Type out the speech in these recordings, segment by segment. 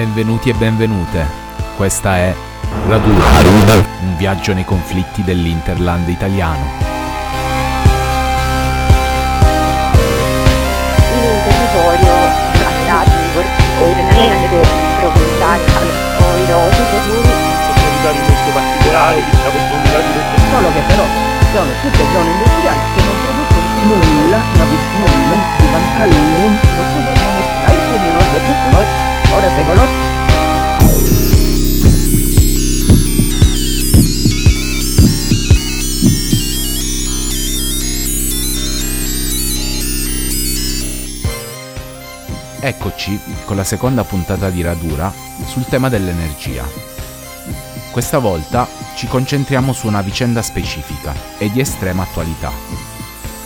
Benvenuti e benvenute. Questa è Raduna, un viaggio nei conflitti dell'Interland italiano. in un territorio attrattivo ordinariamente provinciale poi dopo comunità molto particolari, diciamo di solo che però sono tutte zone industriali che non producono nulla ma nulla di vantaggio non producono dai quindi non è tutto noi ora secolo Eccoci con la seconda puntata di Radura sul tema dell'energia. Questa volta ci concentriamo su una vicenda specifica e di estrema attualità,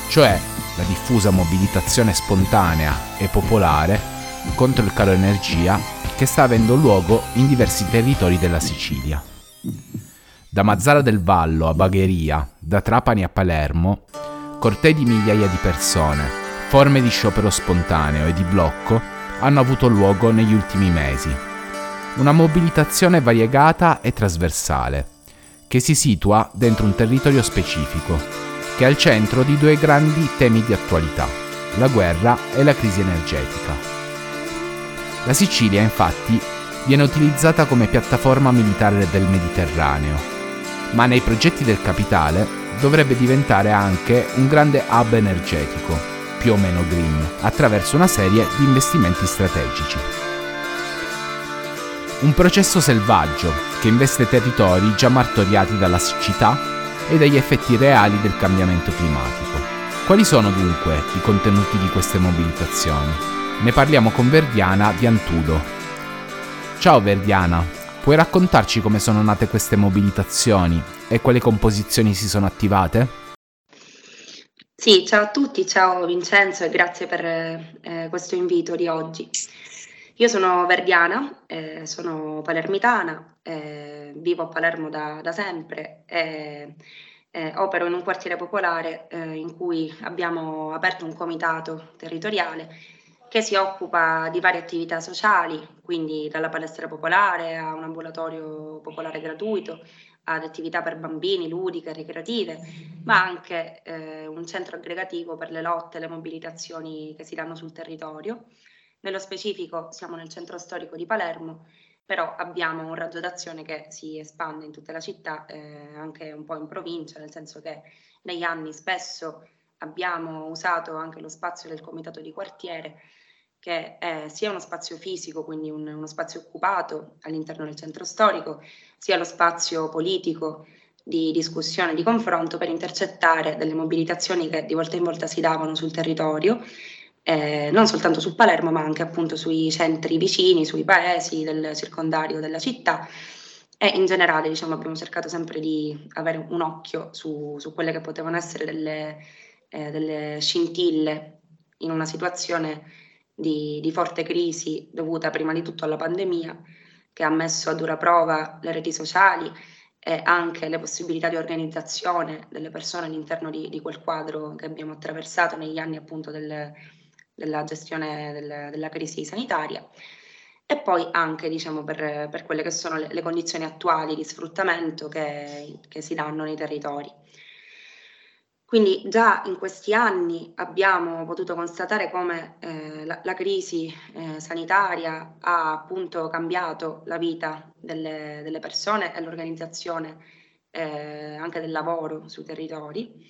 cioè la diffusa mobilitazione spontanea e popolare contro il caro energia che sta avendo luogo in diversi territori della Sicilia. Da Mazzara del Vallo a Bagheria, da Trapani a Palermo, cortei di migliaia di persone Forme di sciopero spontaneo e di blocco hanno avuto luogo negli ultimi mesi. Una mobilitazione variegata e trasversale, che si situa dentro un territorio specifico, che è al centro di due grandi temi di attualità, la guerra e la crisi energetica. La Sicilia, infatti, viene utilizzata come piattaforma militare del Mediterraneo, ma nei progetti del capitale dovrebbe diventare anche un grande hub energetico più o meno green, attraverso una serie di investimenti strategici. Un processo selvaggio che investe territori già martoriati dalla siccità e dagli effetti reali del cambiamento climatico. Quali sono dunque i contenuti di queste mobilitazioni? Ne parliamo con Verdiana di Antudo. Ciao Verdiana, puoi raccontarci come sono nate queste mobilitazioni e quali composizioni si sono attivate? Sì, ciao a tutti, ciao Vincenzo e grazie per eh, questo invito di oggi. Io sono verdiana, eh, sono palermitana, eh, vivo a Palermo da, da sempre e opero in un quartiere popolare eh, in cui abbiamo aperto un comitato territoriale che si occupa di varie attività sociali, quindi dalla palestra popolare a un ambulatorio popolare gratuito, ad attività per bambini, ludiche, ricreative, ma anche eh, un centro aggregativo per le lotte e le mobilitazioni che si danno sul territorio. Nello specifico siamo nel centro storico di Palermo, però abbiamo un raggio d'azione che si espande in tutta la città, eh, anche un po' in provincia, nel senso che negli anni spesso abbiamo usato anche lo spazio del comitato di quartiere che è sia uno spazio fisico, quindi un, uno spazio occupato all'interno del centro storico, sia lo spazio politico di discussione, di confronto per intercettare delle mobilitazioni che di volta in volta si davano sul territorio, eh, non soltanto su Palermo, ma anche appunto sui centri vicini, sui paesi del circondario della città. E in generale diciamo, abbiamo cercato sempre di avere un occhio su, su quelle che potevano essere delle, eh, delle scintille in una situazione di, di forte crisi dovuta prima di tutto alla pandemia, che ha messo a dura prova le reti sociali e anche le possibilità di organizzazione delle persone all'interno di, di quel quadro che abbiamo attraversato negli anni appunto del, della gestione del, della crisi sanitaria e poi anche diciamo, per, per quelle che sono le, le, condizioni attuali di sfruttamento che, che si danno nei territori. Quindi già in questi anni abbiamo potuto constatare come eh, la, la, crisi eh, sanitaria ha appunto cambiato la vita delle, delle persone e l'organizzazione eh, anche del lavoro sui territori,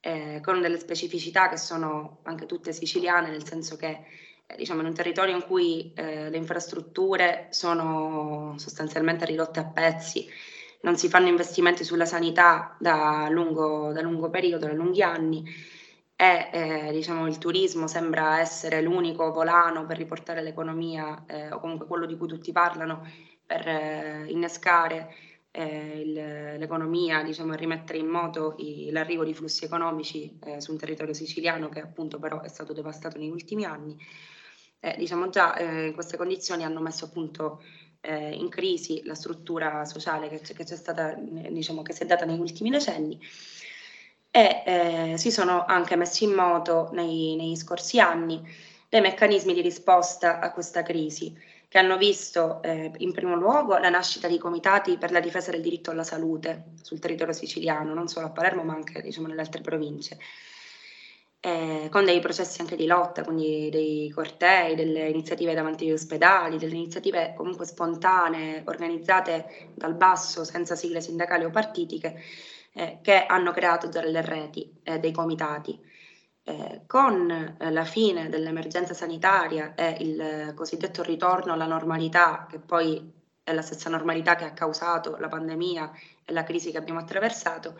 eh, con delle specificità che sono anche tutte siciliane, nel senso che eh, diciamo, in un territorio in cui eh, le infrastrutture sono sostanzialmente ridotte a pezzi, non si fanno investimenti sulla sanità da lungo, da lungo periodo, da lunghi anni e eh, diciamo, il turismo sembra essere l'unico volano per riportare l'economia eh, o comunque quello di cui tutti parlano per eh, innescare eh, il, l'economia diciamo, rimettere in moto i, l'arrivo di flussi economici eh, su un territorio siciliano che appunto però è stato devastato negli ultimi anni. Eh, diciamo già queste condizioni hanno messo appunto eh, in crisi la struttura sociale che, che, c'è stata, diciamo, che si è data negli ultimi decenni e eh, si sono anche messi in moto nei, negli scorsi anni dei meccanismi di risposta a questa crisi che hanno visto eh, in primo luogo la nascita di comitati per la difesa del diritto alla salute sul territorio siciliano, non solo a Palermo ma anche diciamo, nelle altre province, eh, con dei processi anche di lotta, quindi dei cortei, delle iniziative davanti agli ospedali, delle iniziative comunque spontanee, organizzate dal basso, senza sigle sindacali o partitiche, eh, che hanno creato già delle reti eh, dei comitati. Eh, con eh, la fine dell'emergenza sanitaria e il cosiddetto ritorno alla normalità, che poi è la stessa normalità che ha causato la pandemia e la crisi che abbiamo attraversato,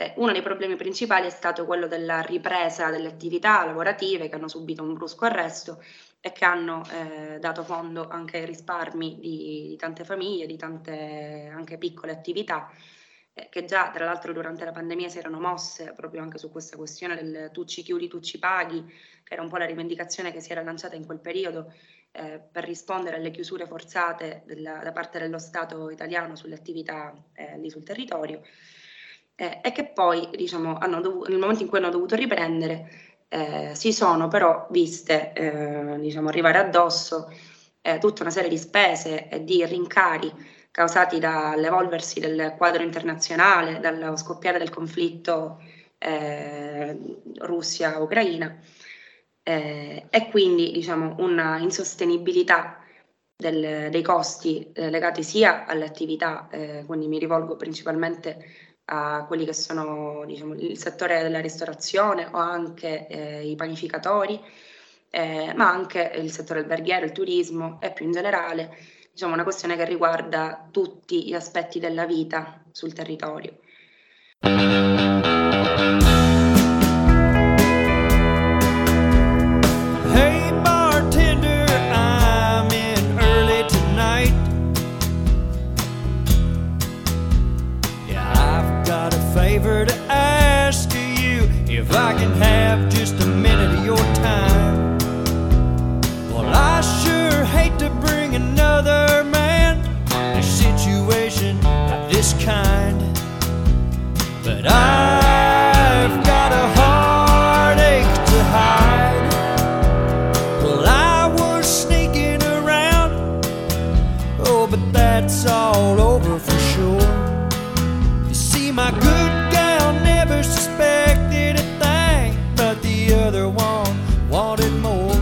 eh, uno dei problemi principali è stato quello della ripresa delle attività lavorative che hanno subito un brusco arresto e che hanno eh, dato fondo anche ai risparmi di, di tante famiglie, di tante anche piccole attività eh, che già tra l'altro durante la pandemia si erano mosse proprio anche su questa questione del tu ci chiudi, tu ci paghi, che era un po' la rivendicazione che si era lanciata in quel periodo eh, per rispondere alle chiusure forzate della, da parte dello Stato italiano sulle attività eh, lì sul territorio eh, e che poi diciamo, dovuto, nel momento in cui hanno dovuto riprendere eh, si sono però viste eh, diciamo, arrivare addosso tutta una serie di spese e di rincari causati dall'evolversi del quadro internazionale, dallo scoppiare del conflitto eh, Russia-Ucraina. Eh, e quindi diciamo una insostenibilità del, dei costi eh, legati sia alle attività, eh, quindi mi rivolgo principalmente a quelli che sono diciamo, il settore della ristorazione o anche eh, i panificatori, eh, ma anche il settore alberghiero, il turismo e più in generale diciamo, una questione che riguarda tutti gli aspetti della vita sul territorio. But I've got a heartache to hide. Well, I was sneaking around. Oh, but that's all over for sure. You see, my good gal never suspected a thing, but the other one wanted more.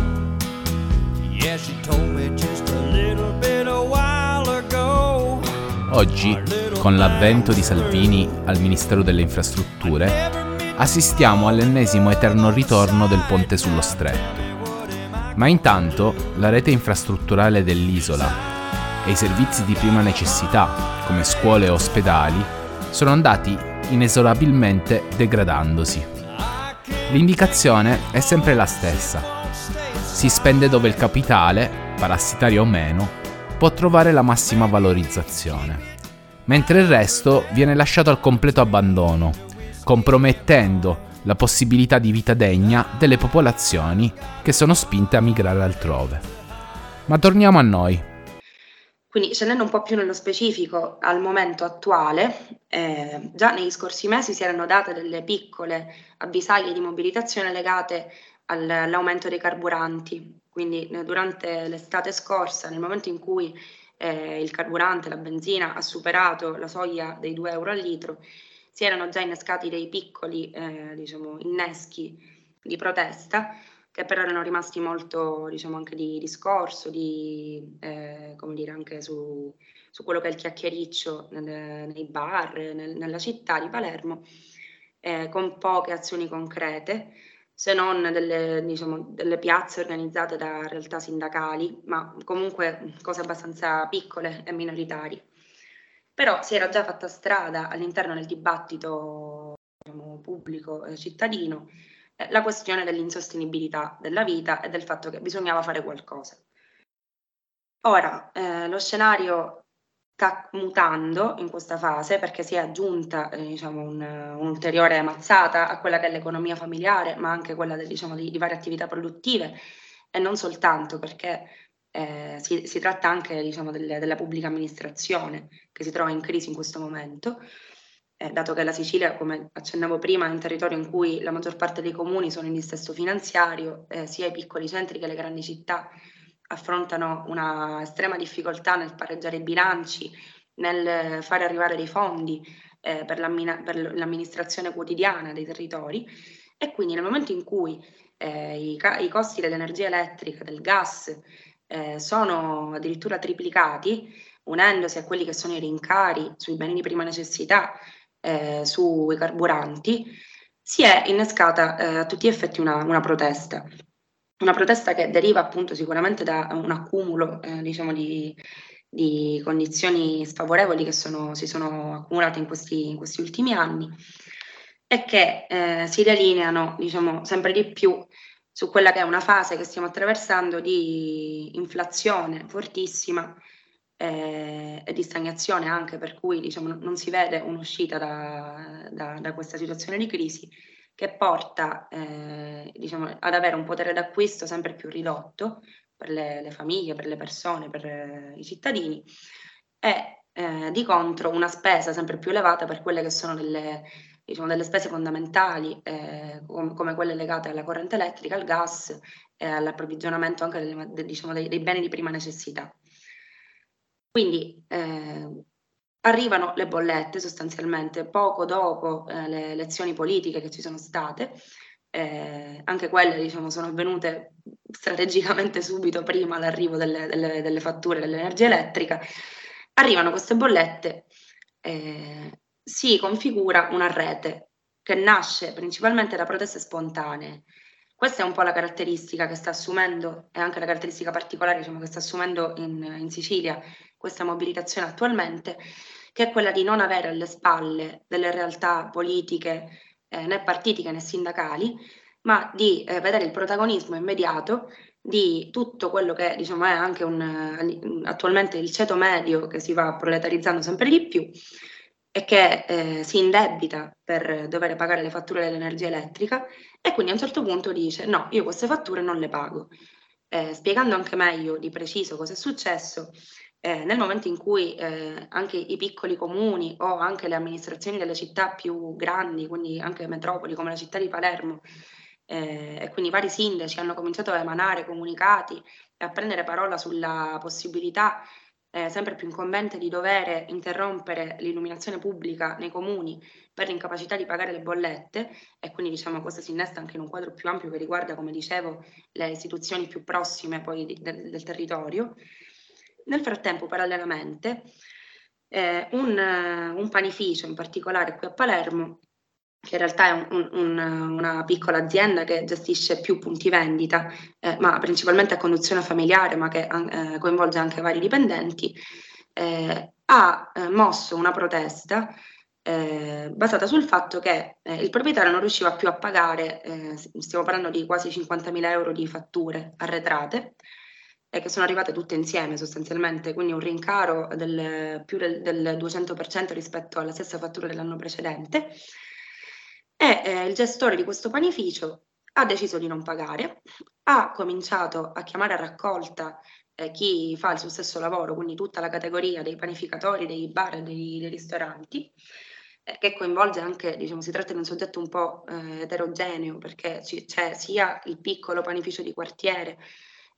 Yeah, she told me just a little bit a while ago. Oh, Oggi con l'avvento di Salvini al Ministero delle Infrastrutture, assistiamo all'ennesimo eterno ritorno del ponte sullo stretto. Ma intanto la rete infrastrutturale dell'isola e i servizi di prima necessità, come scuole e ospedali, sono andati inesorabilmente degradandosi. L'indicazione è sempre la stessa. Si spende dove il capitale, parassitario o meno, può trovare la massima valorizzazione mentre il resto viene lasciato al completo abbandono, compromettendo la possibilità di vita degna delle popolazioni che sono spinte a migrare altrove. Ma torniamo a noi. Quindi scendendo un po' più nello specifico, al momento attuale, eh, già negli scorsi mesi si erano date delle piccole avvisaglie di mobilitazione legate all'aumento dei carburanti. Quindi durante l'estate scorsa, nel momento in cui eh, il carburante, la benzina, ha superato la soglia dei 2 euro al litro, si erano già innescati dei piccoli eh, diciamo, inneschi di protesta che però erano rimasti molto diciamo, anche di discorso, di, eh, come dire, anche su, su, quello che è il chiacchiericcio nel, nei bar, nel, nella città di Palermo, eh, con poche azioni concrete se non delle, diciamo, delle piazze organizzate da realtà sindacali, ma comunque cose abbastanza piccole e minoritarie. Però si era già fatta strada all'interno del dibattito diciamo, pubblico e cittadino eh, la questione dell'insostenibilità della vita e del fatto che bisognava fare qualcosa. Ora, eh, lo scenario sta mutando in questa fase perché si è aggiunta eh, diciamo, un, un'ulteriore mazzata a quella che è l'economia familiare, ma anche quella del, diciamo, di, di, varie attività produttive. E non soltanto perché eh, si, si, tratta anche diciamo, delle, della pubblica amministrazione che si trova in crisi in questo momento, eh, dato che la Sicilia, come accennavo prima, è un territorio in cui la maggior parte dei comuni sono in dissesto finanziario, eh, sia i piccoli centri che le grandi città affrontano una estrema difficoltà nel pareggiare i bilanci, nel fare arrivare dei fondi eh, per, per, l'amministrazione quotidiana dei territori e quindi nel momento in cui eh, i, i, costi dell'energia elettrica, del gas eh, sono addirittura triplicati, unendosi a quelli che sono i rincari sui beni di prima necessità, eh, sui carburanti, si è innescata eh, a tutti gli effetti una, una, protesta. Una protesta che deriva appunto sicuramente da un accumulo eh, diciamo di, di, condizioni sfavorevoli che sono, si sono accumulate in questi, in questi ultimi anni e che eh, si delineano diciamo, sempre di più su quella che è una fase che stiamo attraversando di inflazione fortissima eh, e di stagnazione anche, per cui diciamo, non si vede un'uscita da, da, da questa situazione di crisi che porta eh, diciamo, ad avere un potere d'acquisto sempre più ridotto per le, le famiglie, per le persone, per eh, i cittadini e eh, di contro una spesa sempre più elevata per quelle che sono delle, diciamo, delle spese fondamentali eh, come, come, quelle legate alla corrente elettrica, al gas e all'approvvigionamento anche delle, diciamo, dei, dei beni di prima necessità. Quindi eh, arrivano le bollette sostanzialmente poco dopo eh, le elezioni politiche che ci sono state, eh, anche quelle diciamo, sono avvenute strategicamente subito prima l'arrivo delle, delle, delle fatture dell'energia elettrica, arrivano queste bollette, eh, si configura una rete che nasce principalmente da proteste spontanee. Questa è un po' la caratteristica che sta assumendo, e anche la caratteristica particolare diciamo, che sta assumendo in, in Sicilia questa mobilitazione attualmente, che è quella di non avere alle spalle delle realtà politiche eh, né partitiche né sindacali, ma di eh, vedere il protagonismo immediato di tutto quello che diciamo, è anche un, uh, attualmente il ceto medio che si va proletarizzando sempre di più e che eh, si indebita per dover pagare le fatture dell'energia elettrica e quindi a un certo punto dice no, io queste fatture non le pago. Eh, spiegando anche meglio di preciso cosa è successo, eh, nel momento in cui eh, anche i piccoli comuni o anche le amministrazioni delle città più grandi, quindi anche metropoli come la città di Palermo, eh, e quindi vari sindaci hanno cominciato a emanare comunicati e a prendere parola sulla possibilità eh, sempre più incombente di dover interrompere l'illuminazione pubblica nei comuni per l'incapacità di pagare le bollette e quindi diciamo questo si innesta anche in un quadro più ampio che riguarda, come dicevo, le istituzioni più prossime poi di, del, del territorio. Nel frattempo, parallelamente, eh, un, un, panificio in particolare qui a Palermo, che in realtà è un, un, una piccola azienda che gestisce più punti vendita, eh, ma principalmente a conduzione familiare, ma che eh, coinvolge anche vari dipendenti, eh, ha eh, mosso una protesta eh, basata sul fatto che eh, il proprietario non riusciva più a pagare, stiamo parlando di quasi 50.000 euro di fatture arretrate, e che sono arrivate tutte insieme sostanzialmente, quindi un rincaro del più del, del 200% rispetto alla stessa fattura dell'anno precedente. E eh, il gestore di questo panificio ha deciso di non pagare, ha cominciato a chiamare a raccolta eh, chi fa il suo stesso lavoro, quindi tutta la categoria dei panificatori, dei bar e dei, dei ristoranti, eh, che coinvolge anche, diciamo, si tratta di un soggetto un po' eh, eterogeneo perché c- c'è sia il piccolo panificio di quartiere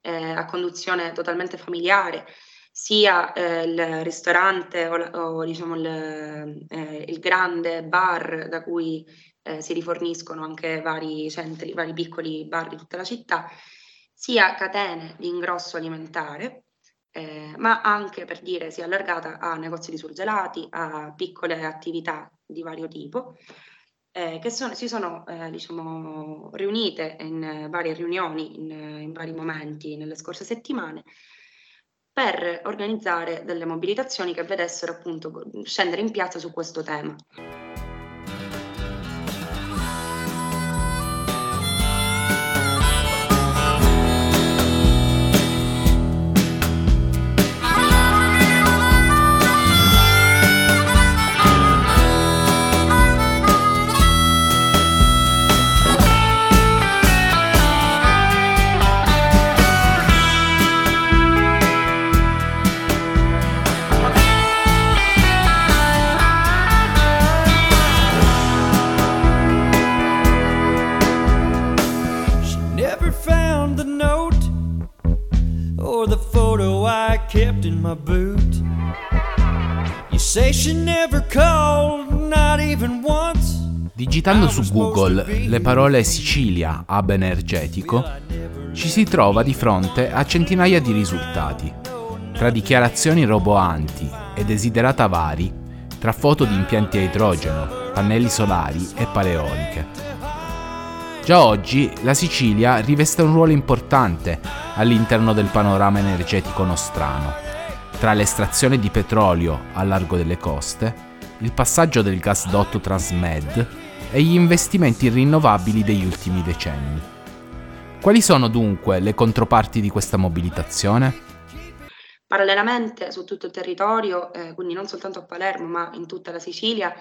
eh, a conduzione totalmente familiare, sia eh, il ristorante o, o diciamo il, eh, il, grande bar da cui eh, si riforniscono anche vari centri, vari piccoli bar di tutta la città, sia catene di ingrosso alimentare, eh, ma anche per dire si è allargata a negozi di surgelati, a piccole attività di vario tipo eh, che sono, si sono eh, diciamo, riunite in varie riunioni, in, in vari momenti nelle scorse settimane, per organizzare delle mobilitazioni che vedessero appunto scendere in piazza su questo tema. Digitando su Google le parole Sicilia, hub energetico, ci si trova di fronte a centinaia di risultati, tra dichiarazioni roboanti e desiderata vari, tra foto di impianti a idrogeno, pannelli solari e paleoliche. Già oggi la Sicilia riveste un ruolo importante all'interno del panorama energetico nostrano, tra l'estrazione di petrolio a largo delle coste, il passaggio del gasdotto Transmed e gli investimenti rinnovabili degli ultimi decenni. Quali sono dunque le controparti di questa mobilitazione? Parallelamente su tutto il territorio, eh, quindi non soltanto a Palermo ma in tutta la Sicilia,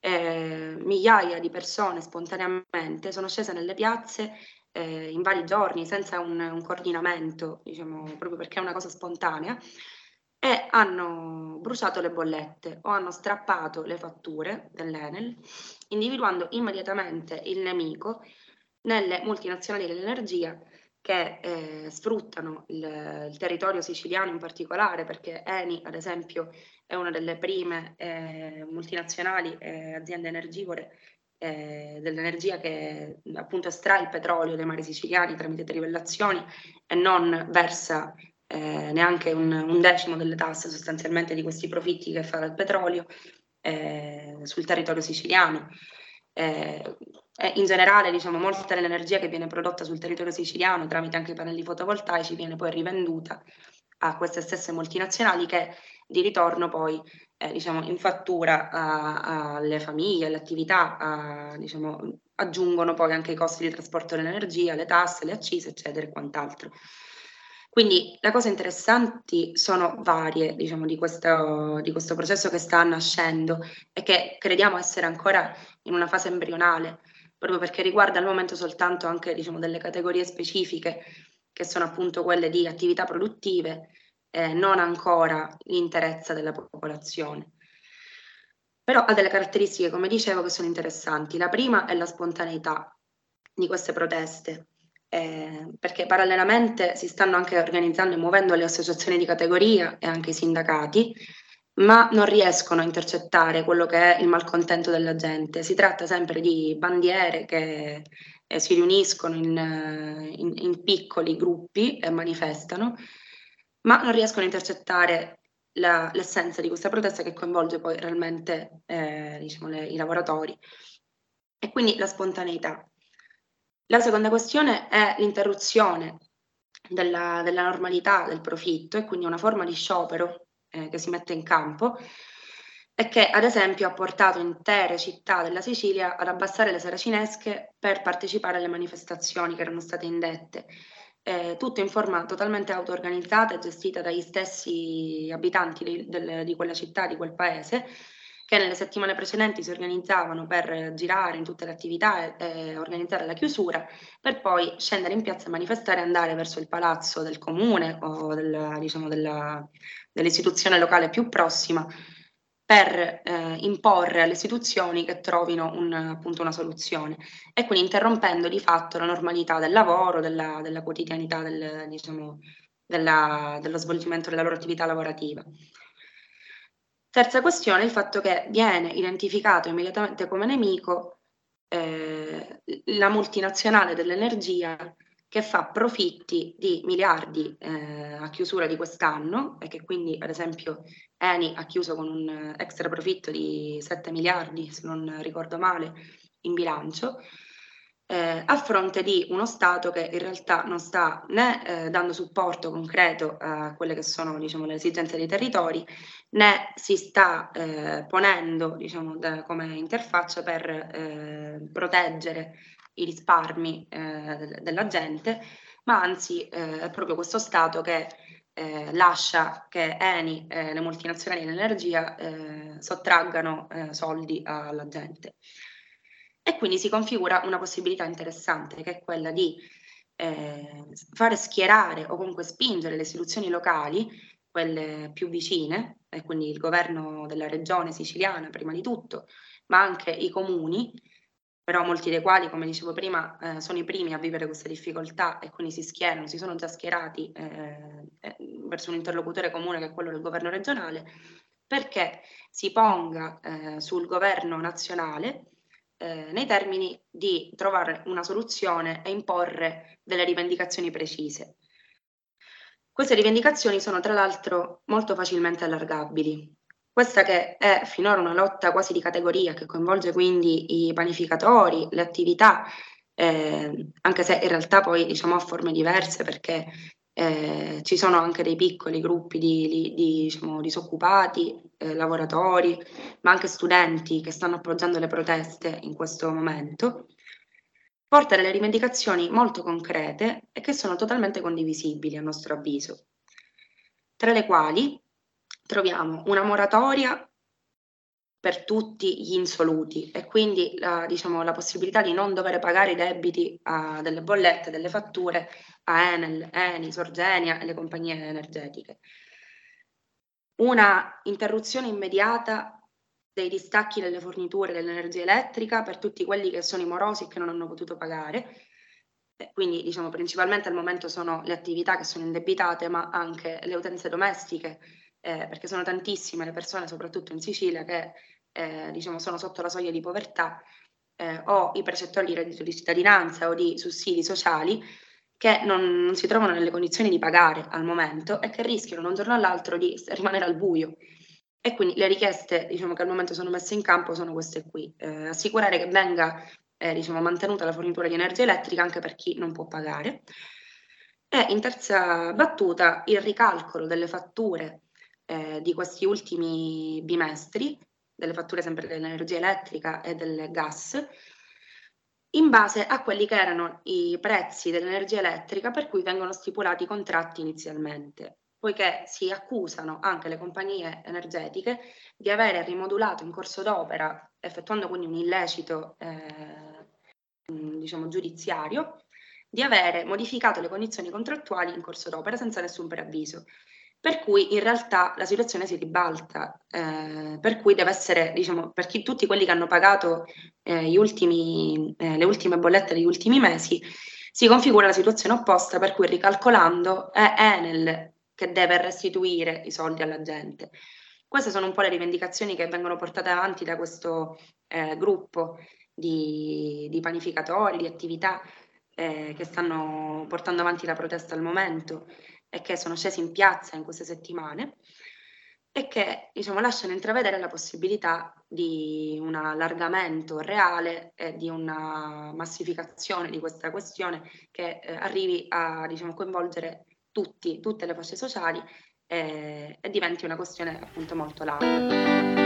eh, migliaia di persone spontaneamente sono scese nelle piazze eh, in vari giorni senza un, un coordinamento, diciamo, proprio perché è una cosa spontanea, e hanno bruciato le bollette o hanno strappato le fatture dell'Enel, individuando immediatamente il nemico nelle multinazionali dell'energia che eh, sfruttano il, il, territorio siciliano in particolare, perché Eni, ad esempio, è una delle prime eh, multinazionali e aziende energivore eh, dell'energia che appunto estrae il petrolio dai mari siciliani tramite trivellazioni e non versa eh, neanche un, un, decimo delle tasse sostanzialmente di questi profitti che fa il petrolio eh, sul territorio siciliano. Eh, in generale, diciamo, molta dell'energia che viene prodotta sul territorio siciliano tramite anche i pannelli fotovoltaici viene poi rivenduta a queste stesse multinazionali che di ritorno poi eh, diciamo, in fattura alle famiglie, alle attività, a, diciamo, aggiungono poi anche i costi di trasporto dell'energia, le tasse, le accise, eccetera e quant'altro. Quindi le cose interessanti sono varie, diciamo, di questo, di questo processo che sta nascendo e che crediamo essere ancora in una fase embrionale, proprio perché riguarda al momento soltanto anche diciamo, delle categorie specifiche, che sono appunto quelle di attività produttive, eh, non ancora l'interezza della popolazione. Però ha delle caratteristiche, come dicevo, che sono interessanti. La prima è la spontaneità di queste proteste eh, perché parallelamente si stanno anche organizzando e muovendo le associazioni di categoria e anche i sindacati, ma non riescono a intercettare quello che è il malcontento della gente. Si tratta sempre di bandiere che eh, si riuniscono in, in, in, piccoli gruppi e manifestano, ma non riescono a intercettare la, l'essenza di questa protesta che coinvolge poi realmente eh, diciamo, le, i lavoratori. E quindi la spontaneità. La seconda questione è l'interruzione della, della normalità del profitto e quindi una forma di sciopero eh, che si mette in campo e che ad esempio ha portato intere città della Sicilia ad abbassare le saracinesche per partecipare alle manifestazioni che erano state indette. Eh, tutto in forma totalmente auto-organizzata e gestita dagli stessi abitanti di, del, di quella città, di quel paese, che nelle settimane precedenti si organizzavano per girare in tutte le attività e, e organizzare la chiusura, per poi scendere in piazza e manifestare e andare verso il palazzo del comune o del, diciamo, della, dell'istituzione locale più prossima per eh, imporre alle istituzioni che trovino un, appunto una soluzione e quindi interrompendo di fatto la normalità del lavoro, della, della quotidianità del, diciamo, della, dello svolgimento della loro attività lavorativa. Terza questione, il fatto che viene identificato immediatamente come nemico eh, la multinazionale dell'energia che fa profitti di miliardi eh, a chiusura di quest'anno e che quindi ad esempio Eni ha chiuso con un extra profitto di 7 miliardi, se non ricordo male, in bilancio eh, a fronte di uno Stato che in realtà non sta né eh, dando supporto concreto a quelle che sono diciamo, le esigenze dei territori, né si sta eh, ponendo diciamo, da, come interfaccia per eh, proteggere i risparmi eh, della gente, ma anzi eh, è proprio questo Stato che lascia che Eni e le multinazionali dell'energia sottraggano soldi alla gente. E quindi si configura una possibilità interessante che è quella di eh, fare schierare o comunque spingere le istituzioni locali, quelle più vicine, e quindi il governo della regione siciliana prima di tutto, ma anche i comuni, però molti dei quali, come dicevo prima, eh, sono i primi a vivere questa difficoltà e quindi si schierano, si sono già schierati eh, eh verso un interlocutore comune che è quello del governo regionale, perché si ponga eh, sul governo nazionale eh, nei termini di trovare una soluzione e imporre delle rivendicazioni precise. Queste rivendicazioni sono tra l'altro molto facilmente allargabili. Questa che è finora una lotta quasi di categoria che coinvolge quindi i panificatori, le attività, eh, anche se in realtà poi diciamo ha forme diverse perché eh, ci sono anche dei piccoli gruppi di, di, di diciamo, disoccupati, eh, lavoratori, ma anche studenti che stanno appoggiando le proteste in questo momento, porta delle rivendicazioni molto concrete e che sono totalmente condivisibili a nostro avviso, tra le quali troviamo una moratoria per tutti gli insoluti e quindi la, diciamo, la possibilità di non dover pagare i debiti a delle bollette, delle fatture a Enel, Eni, Sorgenia e le compagnie energetiche. Una interruzione immediata dei distacchi delle forniture dell'energia elettrica per tutti quelli che sono i morosi e che non hanno potuto pagare. Quindi diciamo principalmente al momento sono le attività che sono indebitate, ma anche le utenze domestiche eh, perché sono tantissime le persone, soprattutto in Sicilia, che eh, diciamo, sono sotto la soglia di povertà eh, o i precettori di reddito di cittadinanza o di sussidi sociali che non, non, si trovano nelle condizioni di pagare al momento e che rischiano da un giorno all'altro di rimanere al buio. E quindi le richieste diciamo, che al momento sono messe in campo sono queste qui. Eh, assicurare che venga eh, diciamo, mantenuta la fornitura di energia elettrica anche per chi non può pagare. E in terza battuta il ricalcolo delle fatture eh, di questi ultimi bimestri, delle fatture sempre dell'energia elettrica e del gas, in base a quelli che erano i prezzi dell'energia elettrica per cui vengono stipulati i contratti inizialmente, poiché si accusano anche le compagnie energetiche di avere rimodulato in corso d'opera, effettuando quindi un illecito eh, diciamo, giudiziario, di avere modificato le condizioni contrattuali in corso d'opera senza nessun preavviso. Per cui in realtà la situazione si ribalta, eh, per cui deve essere, diciamo, per chi, tutti quelli che hanno pagato eh, ultimi, eh, le ultime bollette degli ultimi mesi, si configura la situazione opposta, per cui ricalcolando è Enel che deve restituire i soldi alla gente. Queste sono un po' le rivendicazioni che vengono portate avanti da questo eh, gruppo di, di, panificatori, di attività eh, che stanno portando avanti la protesta al momento e che sono scesi in piazza in queste settimane e che diciamo, lasciano intravedere la possibilità di un allargamento reale e di una massificazione di questa questione che eh, arrivi a diciamo, coinvolgere tutti, tutte le fasce sociali e, e diventi una questione appunto molto larga.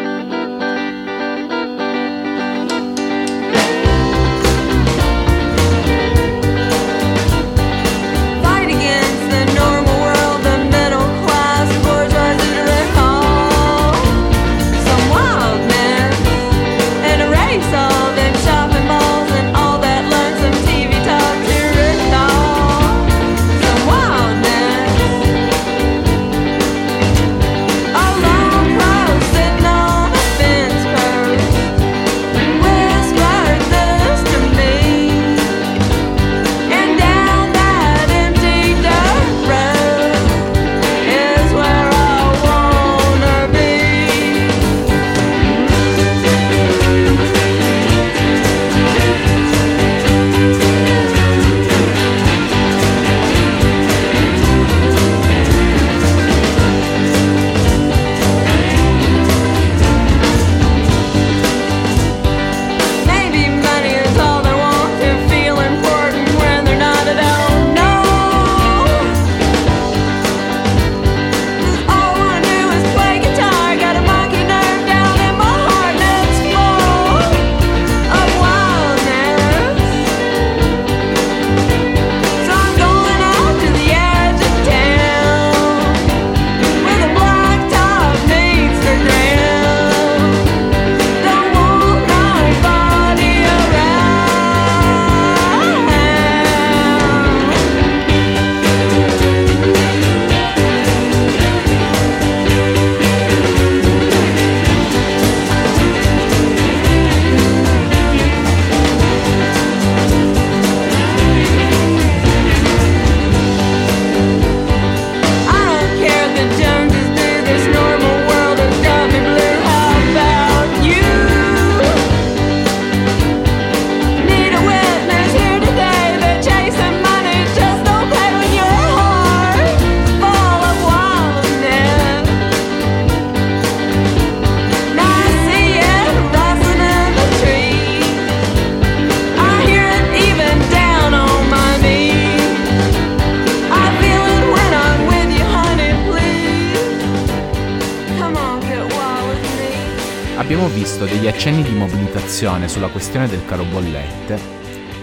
Abbiamo visto degli accenni di mobilitazione sulla questione del caro bollette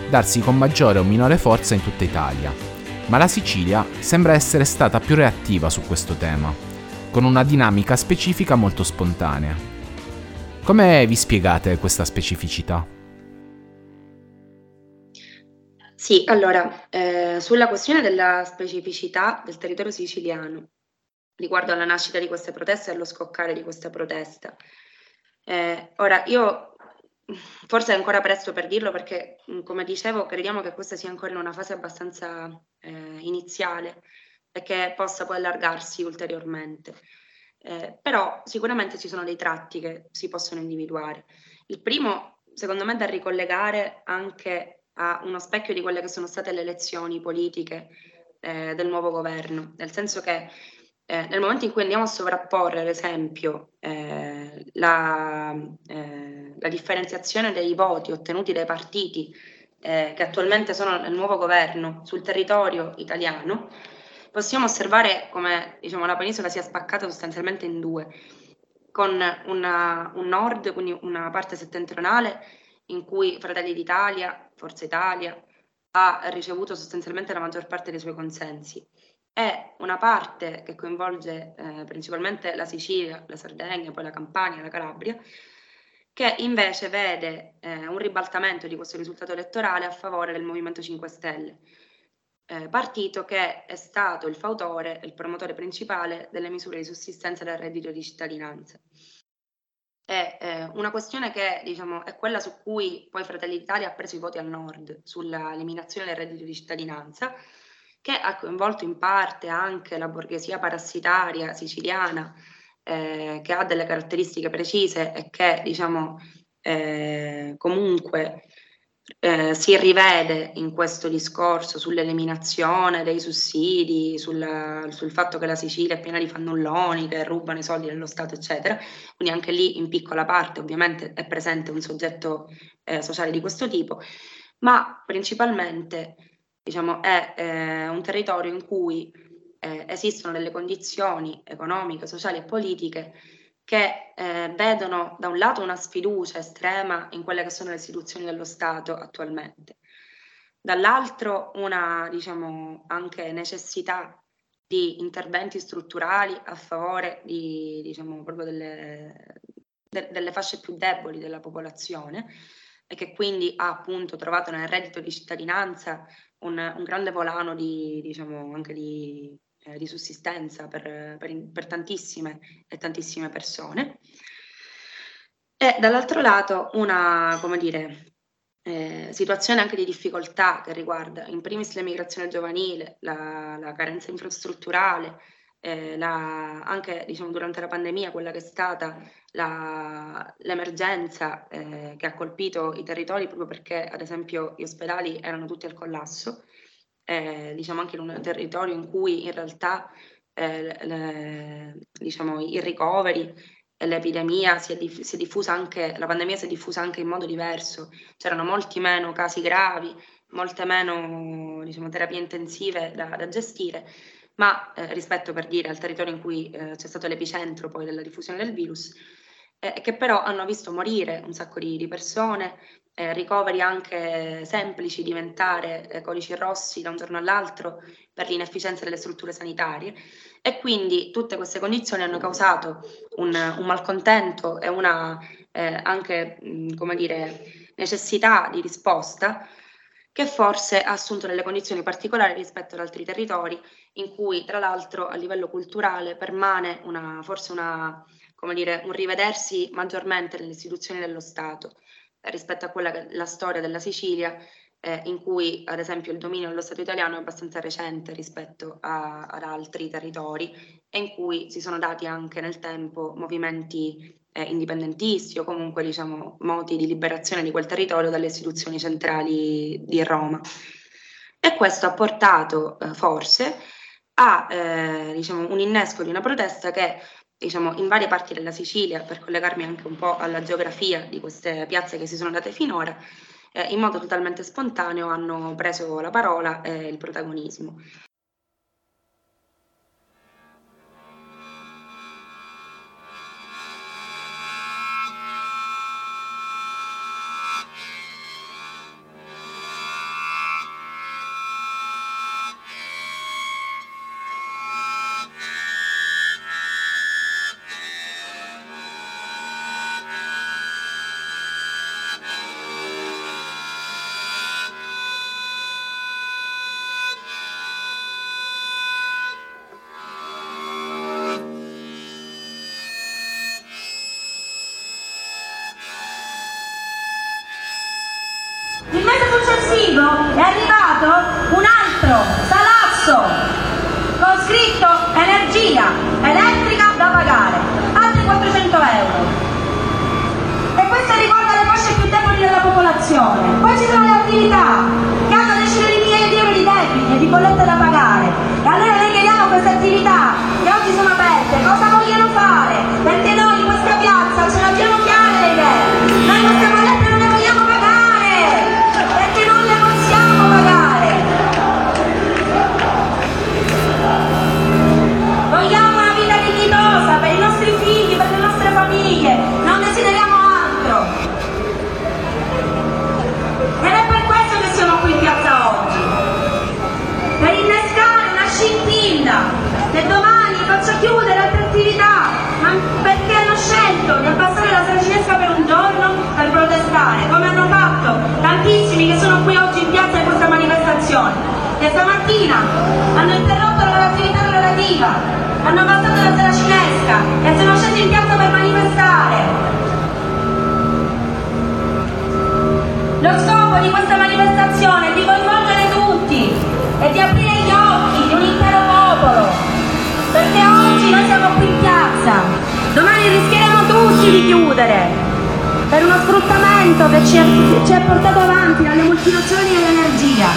darsi con maggiore o minore forza in tutta Italia, ma la Sicilia sembra essere stata più reattiva su questo tema, con una dinamica specifica molto spontanea. Come vi spiegate questa specificità? Sì, allora, eh, sulla questione della specificità del territorio siciliano, riguardo alla nascita di queste proteste e allo scoccare di questa protesta. Eh, ora, io forse è ancora presto per dirlo perché, come dicevo, crediamo che questa sia ancora in una fase abbastanza eh, iniziale e che possa poi allargarsi ulteriormente. Eh, però sicuramente ci sono dei tratti che si possono individuare. Il primo, secondo me, da ricollegare anche a uno specchio di quelle che sono state le elezioni politiche eh, del nuovo governo, nel senso che eh, nel momento in cui andiamo a sovrapporre, ad esempio, eh, la, eh, la, differenziazione dei voti ottenuti dai partiti eh, che attualmente sono nel nuovo governo sul territorio italiano, possiamo osservare come diciamo, la penisola sia spaccata sostanzialmente in due, con una, un nord, quindi una parte settentrionale in cui Fratelli d'Italia, Forza Italia, ha ricevuto sostanzialmente la maggior parte dei suoi consensi e una parte che coinvolge eh, principalmente la Sicilia, la Sardegna, poi la Campania, la Calabria, che invece vede eh, un ribaltamento di questo risultato elettorale a favore del Movimento 5 Stelle, eh, partito che è stato il fautore, il promotore principale delle misure di sussistenza del reddito di cittadinanza. È eh, una questione che diciamo, è quella su cui poi Fratelli d'Italia ha preso i voti al nord sull'eliminazione del reddito di cittadinanza, che ha coinvolto in parte anche la borghesia parassitaria siciliana, eh, che ha delle caratteristiche precise e che diciamo, eh, comunque eh, si rivede in questo discorso sull'eliminazione dei sussidi, sul, sul, fatto che la Sicilia è piena di fannulloni che rubano i soldi dello Stato, eccetera. Quindi anche lì in piccola parte ovviamente è presente un soggetto eh, sociale di questo tipo, ma principalmente diciamo, è eh, un territorio in cui eh, esistono delle condizioni economiche, sociali e politiche che eh, vedono da un lato una sfiducia estrema in quelle che sono le istituzioni dello Stato attualmente, dall'altro una diciamo, anche necessità di interventi strutturali a favore di, diciamo, delle, de, delle fasce più deboli della popolazione e che quindi ha appunto trovato nel reddito di cittadinanza un, un grande volano di, diciamo, anche di eh, di sussistenza per, per, per, tantissime e tantissime persone. E dall'altro lato una, come dire, eh, situazione anche di difficoltà che riguarda in primis l'emigrazione giovanile, la, la carenza infrastrutturale, eh, la, anche diciamo, durante la pandemia quella che è stata la, l'emergenza eh, che ha colpito i territori proprio perché ad esempio gli ospedali erano tutti al collasso eh, diciamo anche in un territorio in cui in realtà eh, le, diciamo, i ricoveri e l'epidemia si è, diff- si è, diffusa anche, la pandemia si è diffusa anche in modo diverso, c'erano molti meno casi gravi, molte meno diciamo, terapie intensive da, da gestire, ma eh, rispetto per dire al territorio in cui eh, c'è stato l'epicentro poi della diffusione del virus, eh, che però hanno visto morire un sacco di, di persone, eh, ricoveri anche semplici diventare eh, codici rossi da un giorno all'altro per l'inefficienza delle strutture sanitarie. E quindi tutte queste condizioni hanno causato un, un malcontento e una eh, anche mh, come dire, necessità di risposta che forse ha assunto delle condizioni particolari rispetto ad altri territori in cui tra l'altro a livello culturale permane una, forse una, dire, un rivedersi maggiormente nelle istituzioni dello Stato rispetto a quella che la storia della Sicilia, eh, in cui ad esempio il dominio dello Stato italiano è abbastanza recente rispetto a, ad altri territori e in cui si sono dati anche nel tempo movimenti eh, indipendentisti o comunque diciamo moti di liberazione di quel territorio dalle istituzioni centrali di Roma. E questo ha portato eh, forse a eh, diciamo, un innesco di una protesta che diciamo, in varie parti della Sicilia, per collegarmi anche un po' alla geografia di queste piazze che si sono date finora, eh, in modo totalmente spontaneo hanno preso la parola e il protagonismo. Manifestazione. Che stamattina hanno interrotto la loro attività lavorativa, hanno abbassato la saracinesca e sono scesi in piazza per manifestare. Lo scopo di questa manifestazione è di coinvolgere tutti e di aprire gli occhi di un intero popolo. Perché oggi noi siamo qui in piazza, domani rischieremo tutti di chiudere per uno sfruttamento che ci è, ci è portato avanti dalle multinazionali dell'energia,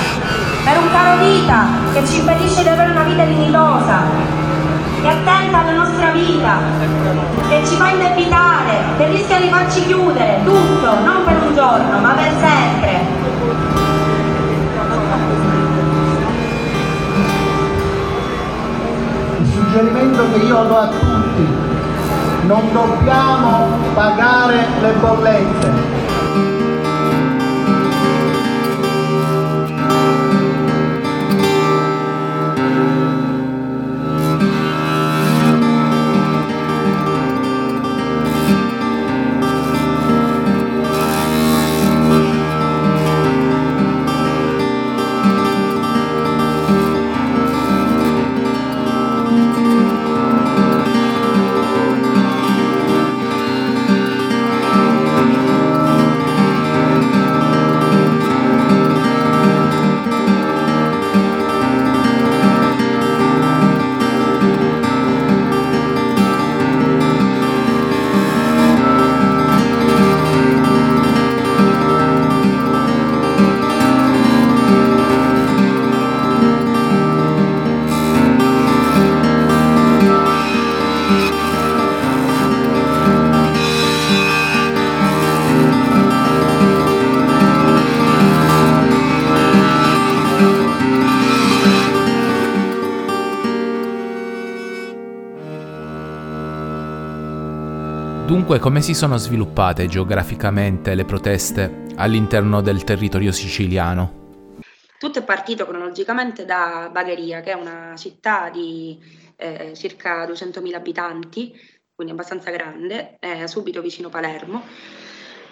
per un caro vita che ci impedisce di avere una vita dignitosa, che attenta alla nostra vita, che ci fa indebitare, che rischia di farci chiudere. Tutto, non per un giorno, ma per sempre. Il suggerimento che io do a tutti, non dobbiamo pagare le bollette. Dunque, come si sono sviluppate geograficamente le proteste all'interno del territorio siciliano? Tutto è partito cronologicamente da Bagheria, che è una città di eh, circa 200.000 abitanti, quindi abbastanza grande, eh, subito vicino Palermo,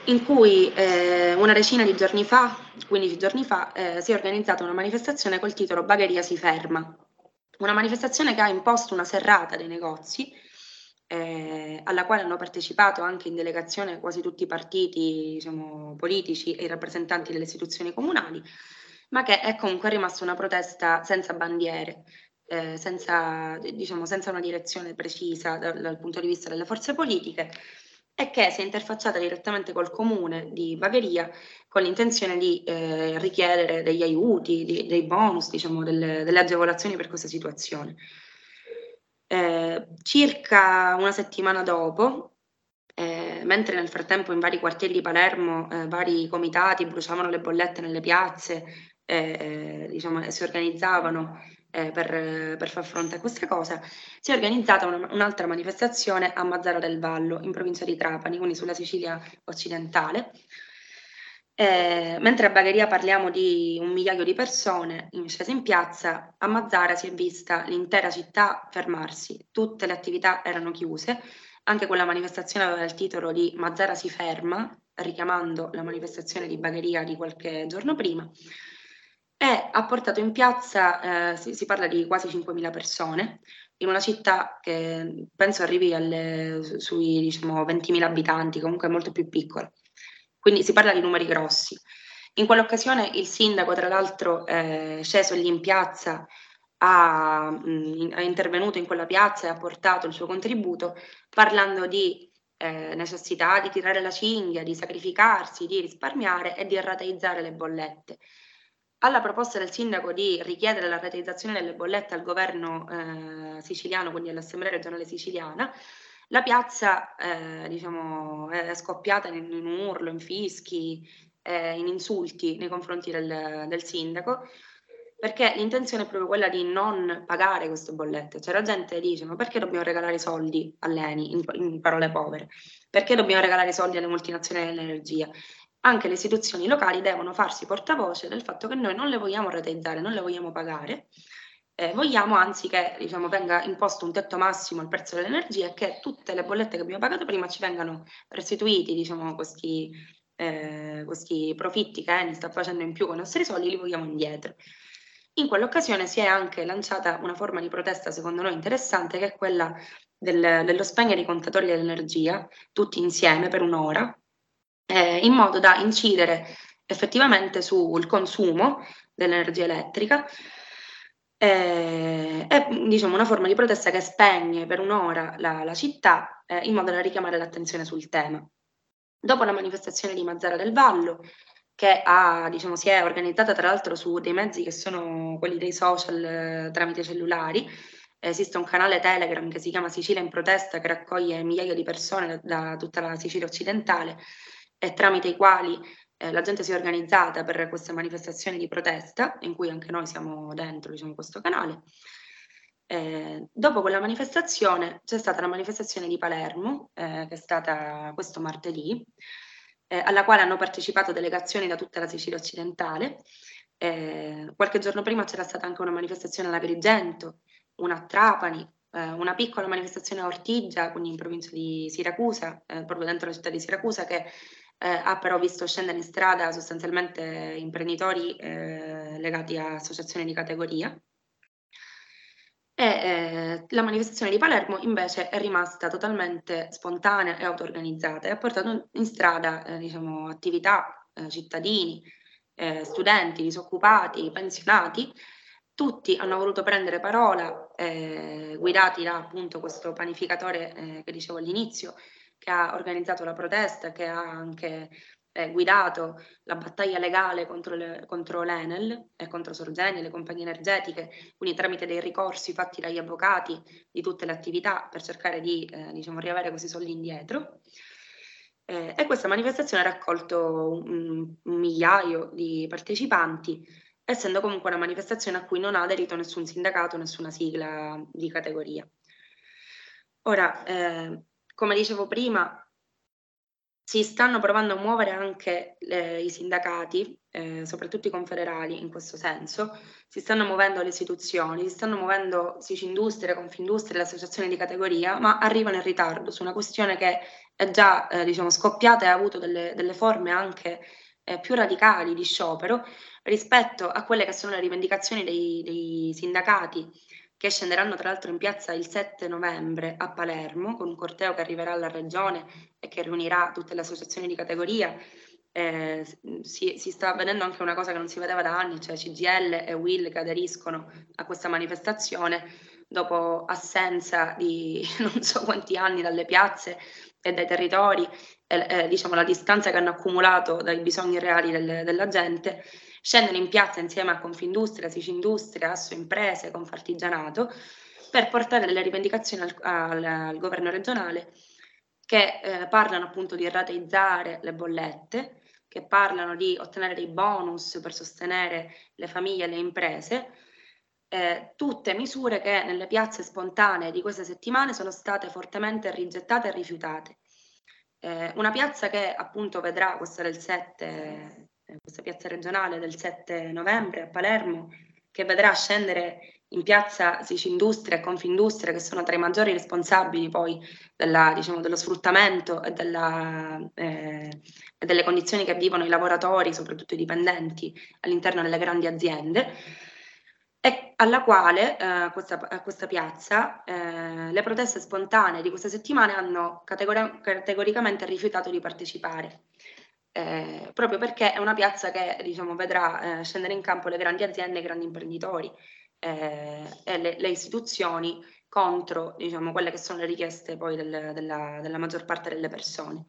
in cui eh, una decina di giorni fa, 15 giorni fa, eh, si è organizzata una manifestazione col titolo Bagheria si ferma. Una manifestazione che ha imposto una serrata dei negozi eh, alla quale hanno partecipato anche in delegazione quasi tutti i partiti diciamo, politici e i rappresentanti delle istituzioni comunali, ma che è comunque rimasta una protesta senza bandiere, eh, senza, diciamo, senza, una direzione precisa dal, dal, punto di vista delle forze politiche e che si è interfacciata direttamente col comune di Bagheria con l'intenzione di eh, richiedere degli aiuti, di, dei bonus, diciamo, delle, delle agevolazioni per questa situazione. Eh, circa una settimana dopo, eh, mentre nel frattempo in vari quartieri di Palermo eh, vari comitati bruciavano le bollette nelle piazze eh, diciamo, e si organizzavano eh, per, per, far fronte a questa cosa, si è organizzata una, un'altra manifestazione a Mazzara del Vallo, in provincia di Trapani, quindi sulla Sicilia occidentale, eh, mentre a Bagheria parliamo di un migliaio di persone scese in piazza, a Mazzara si è vista l'intera città fermarsi, tutte le attività erano chiuse, anche quella manifestazione aveva il titolo di Mazzara si ferma, richiamando la manifestazione di Bagheria di qualche giorno prima, e ha portato in piazza, eh, si, si, parla di quasi 5.000 persone, in una città che penso arrivi alle, sui diciamo, 20.000 abitanti, comunque molto più piccola. Quindi si parla di numeri grossi. In quell'occasione il sindaco, tra l'altro, è sceso lì in piazza, ha, mh, è intervenuto in quella piazza e ha portato il suo contributo parlando di eh, necessità di tirare la cinghia, di sacrificarsi, di risparmiare e di rateizzare le bollette. alla proposta del sindaco di richiedere la rateizzazione delle bollette al governo eh, siciliano, quindi all'Assemblea regionale siciliana, la piazza eh, diciamo, è scoppiata in, in, urlo, in fischi, eh, in insulti nei confronti del, del, sindaco, perché l'intenzione è proprio quella di non pagare queste bollette. Cioè la gente dice, ma perché dobbiamo regalare i soldi all'ENI, in, in parole povere? Perché dobbiamo regalare i soldi alle multinazionali dell'energia? Anche le istituzioni locali devono farsi portavoce del fatto che noi non le vogliamo rateizzare, non le vogliamo pagare, eh, vogliamo anzi che diciamo, venga imposto un tetto massimo al prezzo dell'energia e che tutte le bollette che abbiamo pagato prima ci vengano restituiti diciamo, questi, eh, questi profitti che Eni sta facendo in più con i nostri soldi, li vogliamo indietro. In quell'occasione si è anche lanciata una forma di protesta secondo noi interessante che è quella del, dello spegnere i contatori dell'energia tutti insieme per un'ora eh, in modo da incidere effettivamente sul consumo dell'energia elettrica eh, è diciamo, una forma di protesta che spegne per un'ora la, la città eh, in modo da richiamare l'attenzione sul tema. Dopo la manifestazione di Mazzara del Vallo, che ha, diciamo, si è organizzata tra l'altro su dei mezzi che sono quelli dei social eh, tramite cellulari, esiste un canale Telegram che si chiama Sicilia in protesta che raccoglie migliaia di persone da, da tutta la Sicilia occidentale e tramite i quali eh, la gente si è organizzata per queste manifestazioni di protesta, in cui anche noi siamo dentro diciamo, questo canale. Eh, dopo quella manifestazione c'è stata la manifestazione di Palermo, eh, che è stata questo martedì, eh, alla quale hanno partecipato delegazioni da tutta la Sicilia occidentale. Eh, qualche giorno prima c'era stata anche una manifestazione alla Agrigento, una a Trapani, eh, una piccola manifestazione a Ortigia, quindi in provincia di Siracusa, proprio dentro la città di Siracusa, che eh, ha però visto scendere in strada sostanzialmente imprenditori eh, legati a associazioni di categoria. E eh, la manifestazione di Palermo invece è rimasta totalmente spontanea e auto-organizzata e ha portato in strada eh, diciamo, attività, eh, cittadini, eh, studenti, disoccupati, pensionati, tutti hanno voluto prendere parola, guidati da appunto questo panificatore che dicevo all'inizio, che ha organizzato la protesta, che ha anche eh, guidato la battaglia legale contro, le, contro l'Enel e contro Sorgeni e le compagnie energetiche, quindi tramite dei ricorsi fatti dagli avvocati di tutte le attività per cercare di eh, diciamo, riavere questi soldi indietro. Eh, e questa manifestazione ha raccolto un, un migliaio di partecipanti, essendo comunque una manifestazione a cui non ha aderito nessun sindacato, nessuna sigla di categoria. Ora, eh, come dicevo prima, si stanno provando a muovere anche le, i sindacati, eh, soprattutto i confederali in questo senso, si stanno muovendo le istituzioni, si stanno muovendo Sicindustria, Confindustria, le associazioni di categoria, ma arrivano in ritardo su una questione che è già eh, diciamo, scoppiata e ha avuto delle, delle forme anche eh, più radicali di sciopero rispetto a quelle che sono le rivendicazioni dei, dei sindacati che scenderanno tra l'altro in piazza il 7 novembre a Palermo con un corteo che arriverà alla regione e che riunirà tutte le associazioni di categoria. Eh, si, si, sta vedendo anche una cosa che non si vedeva da anni, cioè CGL e Will che aderiscono a questa manifestazione dopo assenza di non so quanti anni dalle piazze e dai territori, e, eh, diciamo la distanza che hanno accumulato dai bisogni reali del, della gente scendono in piazza insieme a Confindustria, Sicindustria, Asso Imprese, Confartigianato, per portare delle rivendicazioni al, al, al governo regionale che eh, parlano appunto di rateizzare le bollette, che parlano di ottenere dei bonus per sostenere le famiglie e le imprese, eh, tutte misure che nelle piazze spontanee di queste settimane sono state fortemente rigettate e rifiutate. Eh, una piazza che appunto vedrà, questa del 7 eh, questa piazza regionale del 7 novembre a Palermo, che vedrà scendere in piazza Sicindustria e Confindustria, che sono tra i maggiori responsabili poi della, diciamo, dello sfruttamento e, della, eh, delle condizioni che vivono i lavoratori, soprattutto i dipendenti, all'interno delle grandi aziende, e alla quale eh, questa, questa piazza eh, le proteste spontanee di queste settimane hanno categori- categoricamente rifiutato di partecipare eh, proprio perché è una piazza che diciamo, vedrà eh, scendere in campo le grandi aziende i grandi imprenditori eh, e le, le, istituzioni contro diciamo, quelle che sono le richieste poi del, della, della maggior parte delle persone.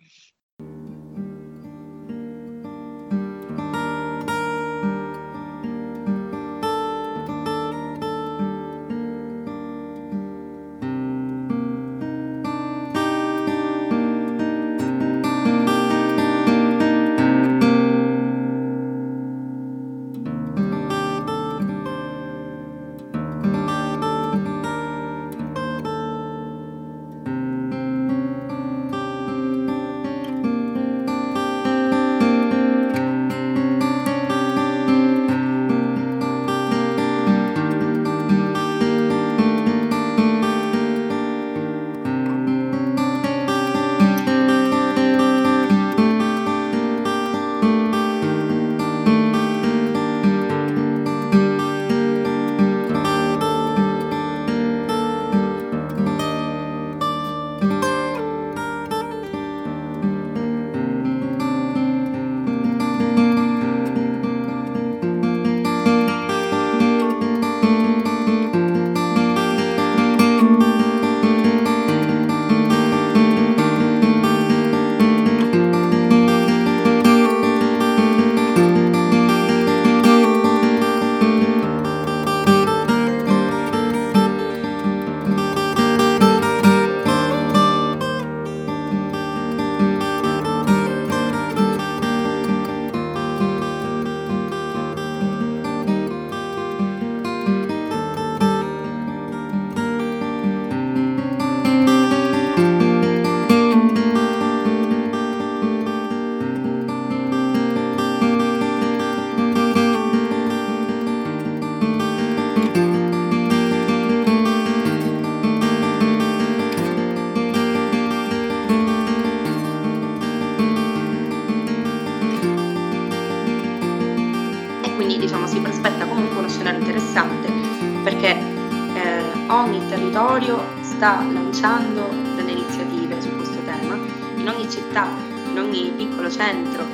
Sta lanciando delle iniziative su questo tema, in ogni città, in ogni piccolo centro,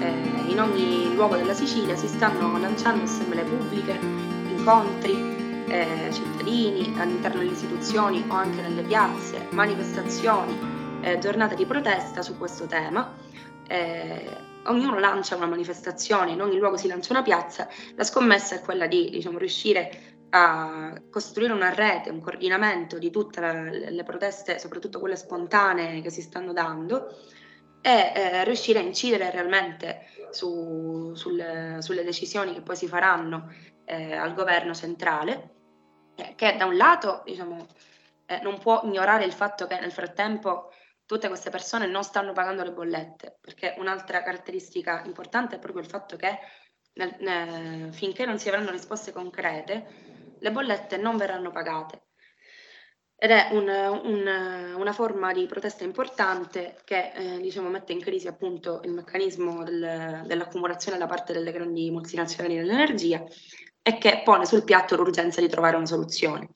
eh, in ogni luogo della Sicilia si stanno lanciando assemblee pubbliche, incontri, eh, cittadini all'interno delle istituzioni o anche nelle piazze, manifestazioni, eh, giornate di protesta su questo tema. Eh, ognuno lancia una manifestazione, in ogni luogo si lancia una piazza, la scommessa è quella di diciamo, riuscire a costruire una rete, un coordinamento di tutte le proteste, soprattutto quelle spontanee che si stanno dando, e eh, riuscire a incidere realmente su, sulle, sulle, decisioni che poi si faranno eh, al governo centrale, eh, che da un lato diciamo, eh, non può ignorare il fatto che nel frattempo tutte queste persone non stanno pagando le bollette, perché un'altra caratteristica importante è proprio il fatto che nel, nel, finché non si avranno risposte concrete, le bollette non verranno pagate. Ed è un, un, una forma di protesta importante che eh, diciamo, mette in crisi appunto il meccanismo del, dell'accumulazione da parte delle grandi multinazionali dell'energia e che pone sul piatto l'urgenza di trovare una soluzione.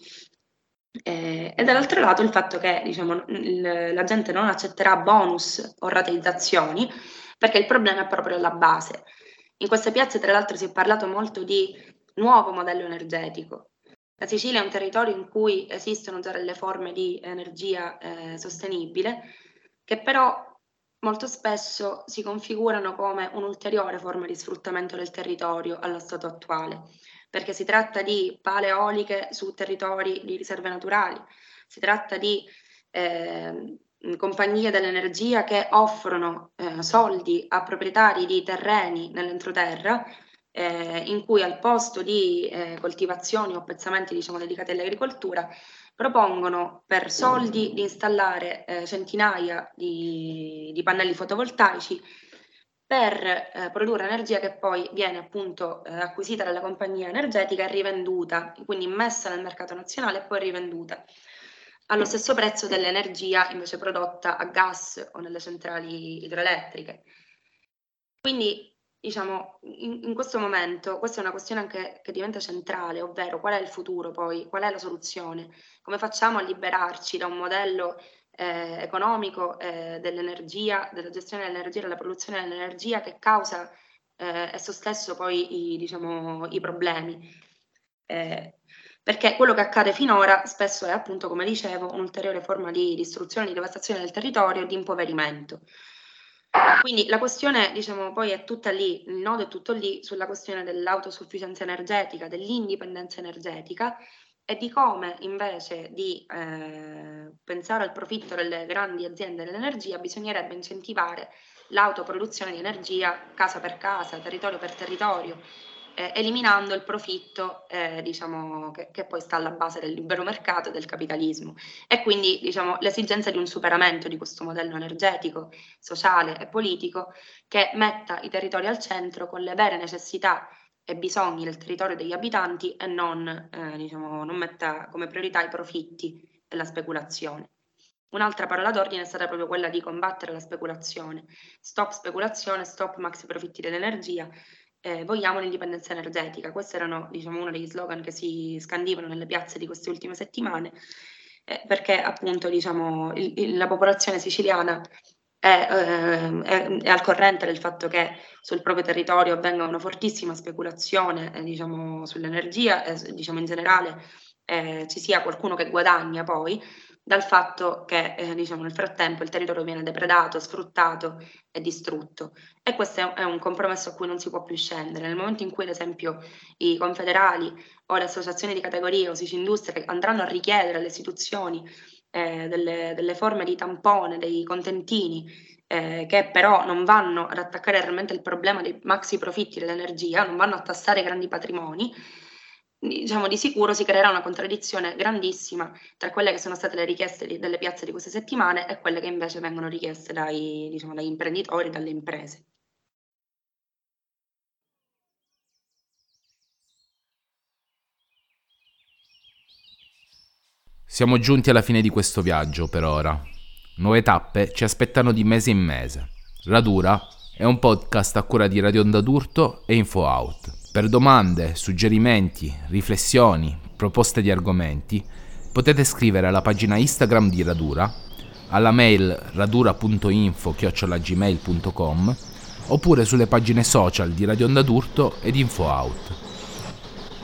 Eh, e dall'altro lato il fatto che diciamo, il, la gente non accetterà bonus o rateizzazioni perché il problema è proprio alla base. In queste piazze, tra l'altro, si è parlato molto di nuovo modello energetico. La Sicilia è un territorio in cui esistono già delle forme di energia eh, sostenibile, che però molto spesso si configurano come un'ulteriore forma di sfruttamento del territorio allo stato attuale perché si tratta di pale eoliche su territori di riserve naturali, si tratta di eh, compagnie dell'energia che offrono eh, soldi a proprietari di terreni nell'entroterra eh, in cui al posto di eh, coltivazioni o pezzamenti diciamo, dedicati all'agricoltura propongono per soldi di installare eh, centinaia di, di pannelli fotovoltaici per eh, produrre energia che poi viene appunto eh, acquisita dalla compagnia energetica e rivenduta, quindi messa nel mercato nazionale e poi rivenduta allo stesso prezzo dell'energia invece prodotta a gas o nelle centrali idroelettriche. Quindi diciamo in, in questo momento questa è una questione anche che diventa centrale, ovvero qual è il futuro poi, qual è la soluzione, come facciamo a liberarci da un modello eh, economico eh, dell'energia, della gestione dell'energia, della produzione dell'energia che causa eh, esso stesso poi i, diciamo, i problemi. Eh, perché quello che accade finora spesso è appunto, come dicevo, un'ulteriore forma di distruzione, di devastazione del territorio, di impoverimento. Quindi la questione, diciamo, poi è tutta lì, il nodo è tutto lì sulla questione dell'autosufficienza energetica, dell'indipendenza energetica e di come invece di eh, pensare al profitto delle grandi aziende dell'energia bisognerebbe incentivare l'autoproduzione di energia casa per casa, territorio per territorio, eh, eliminando il profitto eh, diciamo, che, che, poi sta alla base del libero mercato e del capitalismo. E quindi diciamo, l'esigenza di un superamento di questo modello energetico, sociale e politico che metta i territori al centro con le vere necessità e bisogni del territorio degli abitanti e non, eh, diciamo, non metta come priorità i profitti e la speculazione. Un'altra parola d'ordine è stata proprio quella di combattere la speculazione. Stop speculazione, stop maxi profitti dell'energia, eh, vogliamo l'indipendenza energetica. Questo erano diciamo, uno degli slogan che si scandivano nelle piazze di queste ultime settimane, eh, perché appunto diciamo, il, il, la popolazione siciliana è, eh, è, è, al corrente del fatto che sul proprio territorio avvenga una fortissima speculazione eh, diciamo, sull'energia e diciamo, in generale eh, ci sia qualcuno che guadagna poi dal fatto che eh, diciamo, nel frattempo il territorio viene depredato, sfruttato e distrutto. E questo è un compromesso a cui non si può più scendere. Nel momento in cui, ad esempio, i confederali o le associazioni di categoria o Sicindustria andranno a richiedere alle istituzioni eh, delle, delle, forme di tampone, dei contentini, eh, che però non vanno ad attaccare realmente il problema dei maxi profitti dell'energia, non vanno a tassare grandi patrimoni, diciamo di sicuro si creerà una contraddizione grandissima tra quelle che sono state le richieste di, delle piazze di queste settimane e quelle che invece vengono richieste dai, diciamo, dagli imprenditori, dalle imprese. Siamo giunti alla fine di questo viaggio per ora. Nuove tappe ci aspettano di mese in mese. Radura è un podcast a cura di Radio Onda d'Urto e InfoOut Per domande, suggerimenti, riflessioni, proposte di argomenti, potete scrivere alla pagina Instagram di Radura, alla mail radura.info-gmail.com oppure sulle pagine social di Radio Onda d'Urto ed InfoOut.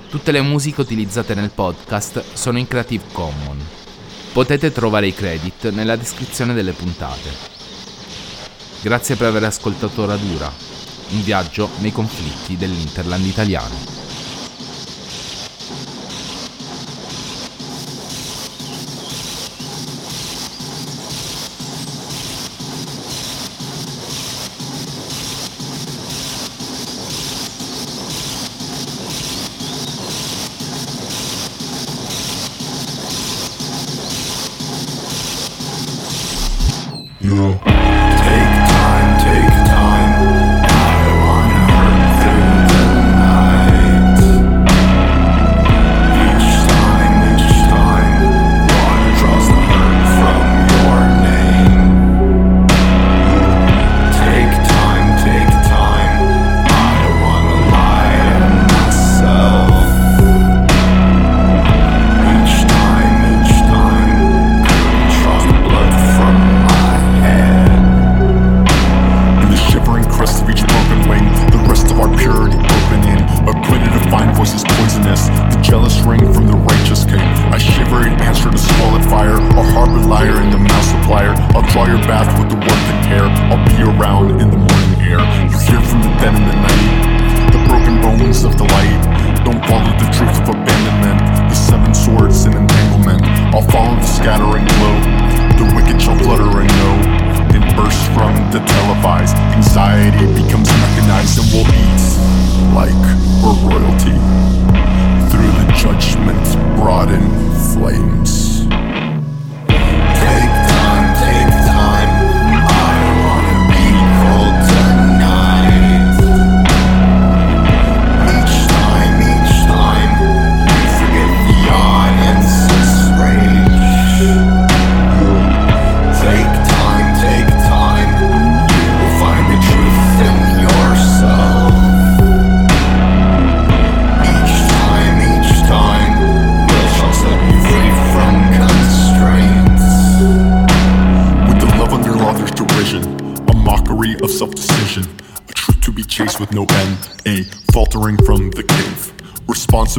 Tutte le musiche utilizzate nel podcast sono in Creative Commons. Potete trovare i credit nella descrizione delle puntate. Grazie per aver ascoltato Radura, un viaggio nei conflitti dell'Interland italiano.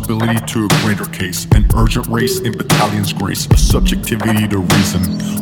Responsibility to a greater case, an urgent race in battalion's grace, a subjectivity to reason.